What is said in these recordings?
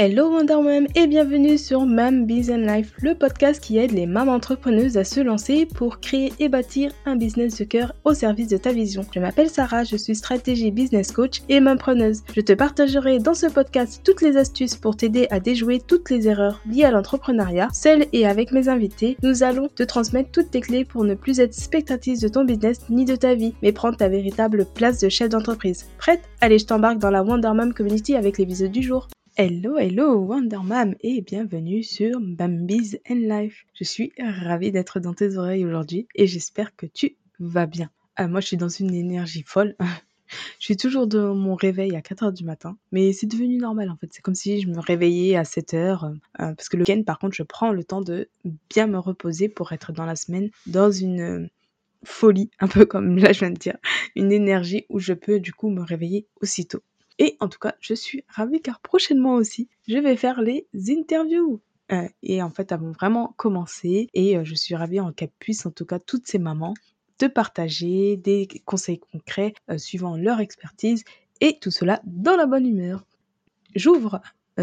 Hello Wonder Mom et bienvenue sur Mam Business Life, le podcast qui aide les mamans entrepreneuses à se lancer pour créer et bâtir un business de cœur au service de ta vision. Je m'appelle Sarah, je suis stratégie business coach et mampreneuse. Je te partagerai dans ce podcast toutes les astuces pour t'aider à déjouer toutes les erreurs liées à l'entrepreneuriat. Seule et avec mes invités, nous allons te transmettre toutes tes clés pour ne plus être spectatrice de ton business ni de ta vie, mais prendre ta véritable place de chef d'entreprise. Prête? Allez, je t'embarque dans la Wonder Mom Community avec l'épisode du jour. Hello, hello Wonder Mom et bienvenue sur Bambi's and Life. Je suis ravie d'être dans tes oreilles aujourd'hui et j'espère que tu vas bien. Ah, moi, je suis dans une énergie folle. je suis toujours de mon réveil à 4h du matin, mais c'est devenu normal en fait. C'est comme si je me réveillais à 7h, euh, parce que le week-end, par contre, je prends le temps de bien me reposer pour être dans la semaine dans une euh, folie, un peu comme là je viens de dire, une énergie où je peux du coup me réveiller aussitôt. Et en tout cas, je suis ravie car prochainement aussi, je vais faire les interviews. Euh, et en fait, vont vraiment commencer et euh, je suis ravie en qu'elles puissent, en tout cas toutes ces mamans, de partager des conseils concrets euh, suivant leur expertise et tout cela dans la bonne humeur. J'ouvre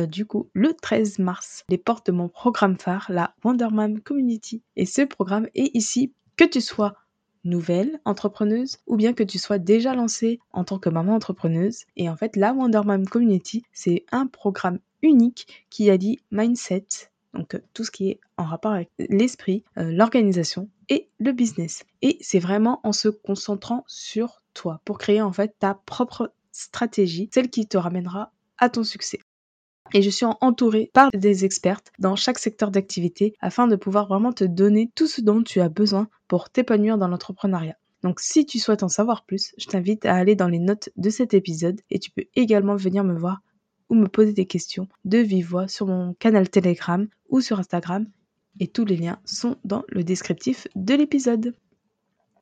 du coup le 13 mars les portes de mon programme phare, la Wonderman Community. Et ce programme est ici que tu sois nouvelle entrepreneuse ou bien que tu sois déjà lancée en tant que maman entrepreneuse. Et en fait, la Wonder Mom Community, c'est un programme unique qui a dit mindset, donc euh, tout ce qui est en rapport avec l'esprit, euh, l'organisation et le business. Et c'est vraiment en se concentrant sur toi pour créer en fait ta propre stratégie, celle qui te ramènera à ton succès et je suis entourée par des expertes dans chaque secteur d'activité afin de pouvoir vraiment te donner tout ce dont tu as besoin pour t'épanouir dans l'entrepreneuriat. Donc si tu souhaites en savoir plus, je t'invite à aller dans les notes de cet épisode et tu peux également venir me voir ou me poser des questions de vive voix sur mon canal Telegram ou sur Instagram et tous les liens sont dans le descriptif de l'épisode.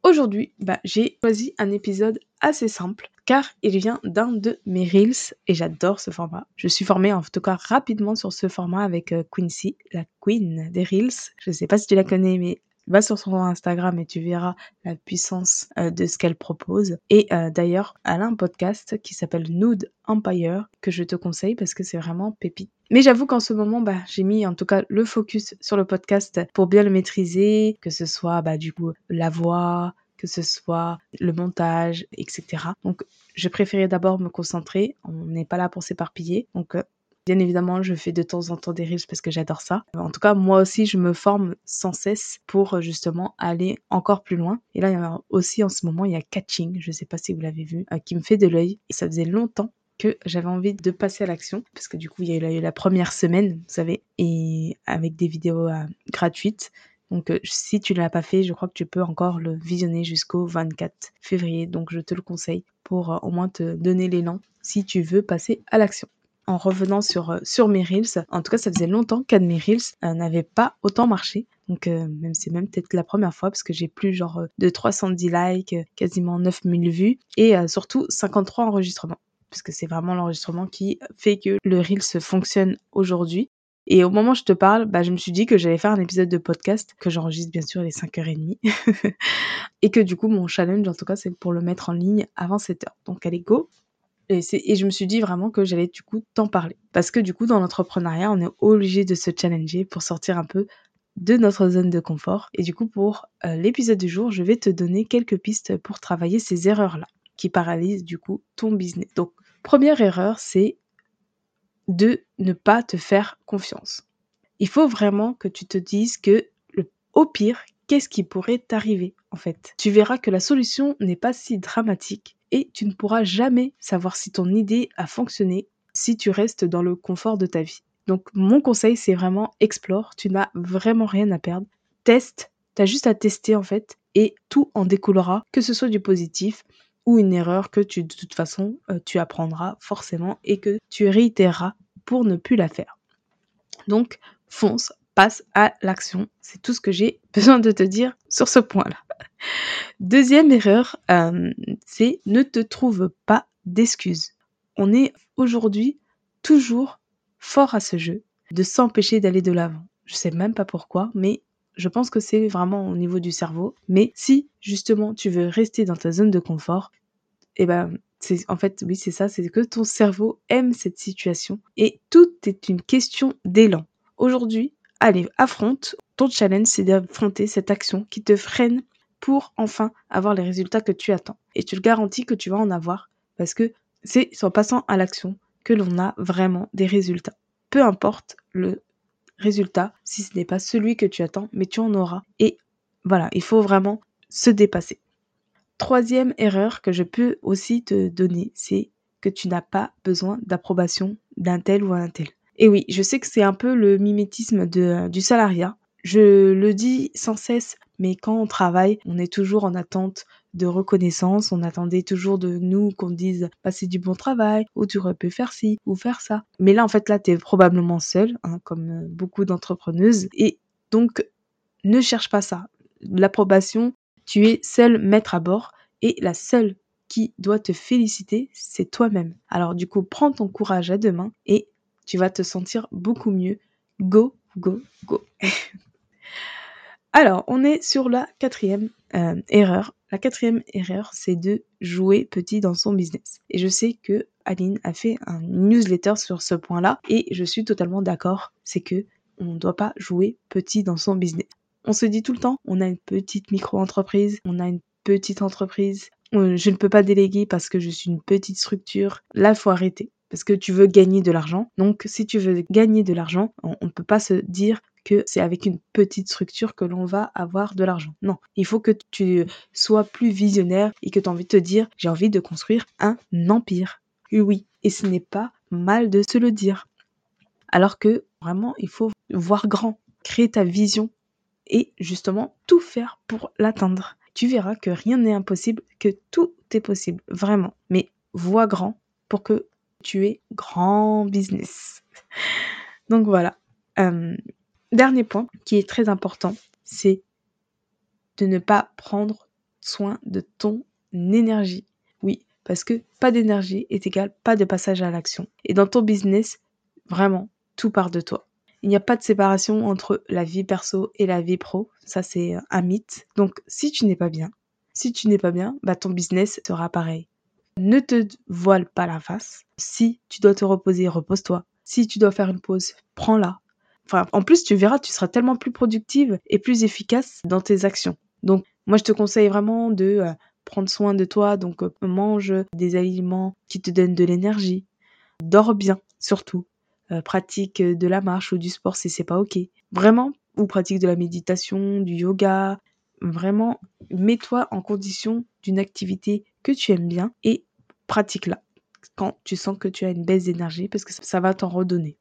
Aujourd'hui, bah, j'ai choisi un épisode assez simple car il vient d'un de mes reels et j'adore ce format. Je suis formée en tout cas rapidement sur ce format avec euh, Quincy, la queen des reels. Je ne sais pas si tu la connais mais va sur son Instagram et tu verras la puissance euh, de ce qu'elle propose. Et euh, d'ailleurs, elle a un podcast qui s'appelle Nude Empire que je te conseille parce que c'est vraiment pépite. Mais j'avoue qu'en ce moment, bah, j'ai mis en tout cas le focus sur le podcast pour bien le maîtriser, que ce soit bah, du coup la voix, que ce soit le montage, etc. Donc, je préférais d'abord me concentrer. On n'est pas là pour s'éparpiller. Donc, euh, Bien évidemment, je fais de temps en temps des reels parce que j'adore ça. En tout cas, moi aussi, je me forme sans cesse pour euh, justement aller encore plus loin. Et là, il y a aussi en ce moment, il y a Catching, je ne sais pas si vous l'avez vu, euh, qui me fait de l'œil. Et ça faisait longtemps que j'avais envie de passer à l'action parce que du coup, il y a eu la, première semaine, vous savez, et avec des vidéos gratuites. Donc euh, si tu ne l'as pas fait, je crois que tu peux encore le visionner jusqu'au 24 février. Donc je te le conseille pour euh, au moins te donner l'élan si tu veux passer à l'action. En revenant sur, euh, sur mes Reels, en tout cas ça faisait longtemps qu'un Reels n'avait pas autant marché. Donc même c'est même peut-être la première fois parce que j'ai plus genre de 310 likes, quasiment 9000 vues et surtout 53 enregistrements puisque c'est vraiment l'enregistrement qui fait que le Reels fonctionne aujourd'hui. Et au moment où je te parle, bah, je me suis dit que j'allais faire un épisode de podcast, que j'enregistre bien sûr les 5h30. et que du coup, mon challenge, en tout cas, c'est pour le mettre en ligne avant 7h. Donc, allez, go et, je me suis dit vraiment que j'allais du coup t'en parler. Parce que du coup, dans l'entrepreneuriat, on est obligé de se challenger pour sortir un peu de notre zone de confort. Et du coup, pour euh, l'épisode du jour, je vais te donner quelques pistes pour travailler ces erreurs-là qui paralysent du coup ton business. Donc, première erreur, c'est de ne pas te faire confiance. Il faut vraiment que tu te dises que au pire, qu'est-ce qui pourrait t'arriver en fait? Tu verras que la solution n'est pas si dramatique et tu ne pourras jamais savoir si ton idée a fonctionné si tu restes dans le confort de ta vie. Donc mon conseil c'est vraiment explore, tu n'as vraiment rien à perdre. Teste, tu as juste à tester en fait et tout en découlera, que ce soit du positif ou une erreur que tu, de toute façon euh, tu apprendras forcément et que tu réitéreras ne plus la faire. Donc fonce, passe à l'action. C'est tout ce que j'ai besoin de te dire sur ce point-là. Deuxième erreur, euh, c'est ne te trouve pas d'excuses. On est aujourd'hui toujours fort à ce jeu de s'empêcher d'aller de l'avant. Je sais même pas pourquoi, mais je pense que c'est vraiment au niveau du cerveau. Mais si justement tu veux rester dans ta zone de confort, eh ben En fait, oui, c'est ça, c'est que ton cerveau aime cette situation et tout est une question d'élan. Aujourd'hui, allez, affronte. Ton challenge, c'est d'affronter cette action qui te freine pour enfin avoir les résultats que tu attends. Et tu le garantis que tu vas en avoir parce que c'est en passant à l'action que l'on a vraiment des résultats. Peu importe le résultat, si ce n'est pas celui que tu attends, mais tu en auras. Et voilà, il faut vraiment se dépasser. Troisième erreur que je peux aussi te donner, c'est que tu n'as pas besoin d'approbation d'un tel ou un tel. Et oui, je sais que c'est un peu le mimétisme de, du salariat. Je le dis sans cesse, mais quand on travaille, on est toujours en attente de reconnaissance, on attendait toujours de nous qu'on dise bah, c'est du bon travail, ou tu aurais pu faire ci, ou faire ça. Mais là, en fait, là, tu es probablement seule, hein, comme euh, beaucoup d'entrepreneuses, et donc ne cherche pas ça. L'approbation, tu es seul maître à bord, et la seule qui doit te féliciter, c'est toi-même. Alors du coup, prends ton courage à deux mains et tu vas te sentir beaucoup mieux. Go, go, go. Alors, on est sur la quatrième euh, erreur. La quatrième erreur, c'est de jouer petit dans son business. Et je sais que Aline a fait un newsletter sur ce point-là et je suis totalement d'accord. C'est que on ne doit pas jouer petit dans son business. On se dit tout le temps, on a une petite micro-entreprise, on a une petite entreprise, je ne peux pas déléguer parce que je suis une petite structure. Là, faut arrêter parce que tu veux gagner de l'argent. Donc, si tu veux gagner de l'argent, on ne peut pas se dire que c'est avec une petite structure que l'on va avoir de l'argent. Non, il faut que tu sois plus visionnaire et que tu as envie de te dire, j'ai envie de construire un empire. Oui, et ce n'est pas mal de se le dire. Alors que vraiment, il faut voir grand, créer ta vision et justement tout faire pour l'atteindre. Tu verras que rien n'est impossible, que tout est possible, vraiment. Mais vois grand pour que tu aies grand business. Donc voilà. Euh, Dernier point qui est très important, c'est de ne pas prendre soin de ton énergie. Oui, parce que pas d'énergie est égal pas de passage à l'action. Et dans ton business, vraiment, tout part de toi. Il n'y a pas de séparation entre la vie perso et la vie pro. Ça, c'est un mythe. Donc, si tu n'es pas bien, si tu n'es pas bien, bah, ton business sera pareil. Ne te voile pas la face. Si tu dois te reposer, repose-toi. Si tu dois faire une pause, prends-la en plus, tu verras, tu seras tellement plus productive et plus efficace dans tes actions. Donc, moi, je te conseille vraiment de euh, prendre soin de toi. Donc, euh, mange des aliments qui te donnent de l'énergie. Dors bien, surtout. Euh, pratique de la marche ou du sport si c'est pas ok. Vraiment, ou pratique de la méditation, du yoga. Vraiment, mets-toi en condition d'une activité que tu aimes bien et pratique-la quand tu sens que tu as une baisse d'énergie parce que ça va t'en redonner.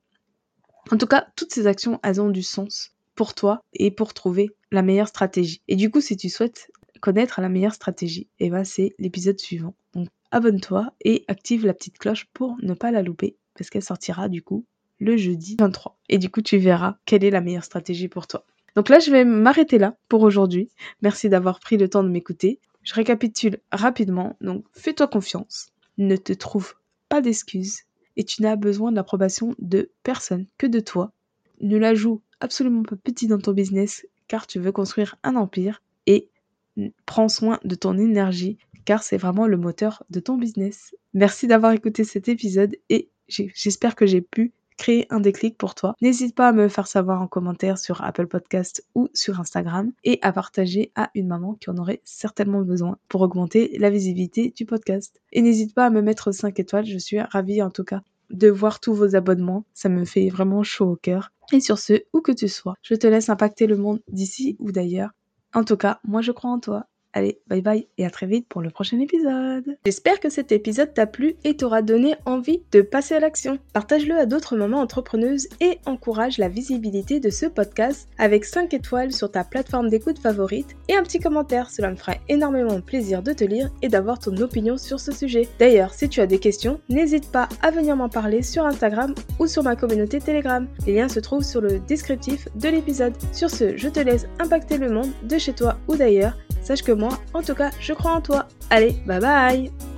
En tout cas, toutes ces actions, elles ont du sens pour toi et pour trouver la meilleure stratégie. Et du coup, si tu souhaites connaître la meilleure stratégie, eh ben c'est l'épisode suivant. Donc abonne-toi et active la petite cloche pour ne pas la louper parce qu'elle sortira du coup le jeudi 23. Et du coup, tu verras quelle est la meilleure stratégie pour toi. Donc là, je vais m'arrêter là pour aujourd'hui. Merci d'avoir pris le temps de m'écouter. Je récapitule rapidement. Donc, fais-toi confiance. Ne te trouve pas d'excuses et tu n'as besoin de l'approbation de personne que de toi. Ne la joue absolument pas petit dans ton business car tu veux construire un empire et prends soin de ton énergie car c'est vraiment le moteur de ton business. Merci d'avoir écouté cet épisode et j'espère que j'ai pu créer un déclic pour toi. N'hésite pas à me faire savoir en commentaire sur Apple Podcast ou sur Instagram et à partager à une maman qui en aurait certainement besoin pour augmenter la visibilité du podcast. Et n'hésite pas à me mettre 5 étoiles, je suis ravie en tout cas de voir tous vos abonnements, ça me fait vraiment chaud au cœur. Et sur ce, où que tu sois, je te laisse impacter le monde d'ici ou d'ailleurs. En tout cas, moi je crois en toi Allez, bye bye et à très vite pour le prochain épisode. J'espère que cet épisode t'a plu et t'aura donné envie de passer à l'action. Partage-le à d'autres mamans entrepreneuses et encourage la visibilité de ce podcast avec 5 étoiles sur ta plateforme d'écoute favorite et un petit commentaire. Cela me fera énormément plaisir de te lire et d'avoir ton opinion sur ce sujet. D'ailleurs, si tu as des questions, n'hésite pas à venir m'en parler sur Instagram ou sur ma communauté Telegram. Les liens se trouvent sur le descriptif de l'épisode. Sur ce, je te laisse impacter le monde de chez toi ou d'ailleurs Sache que moi, en tout cas, je crois en toi. Allez, bye bye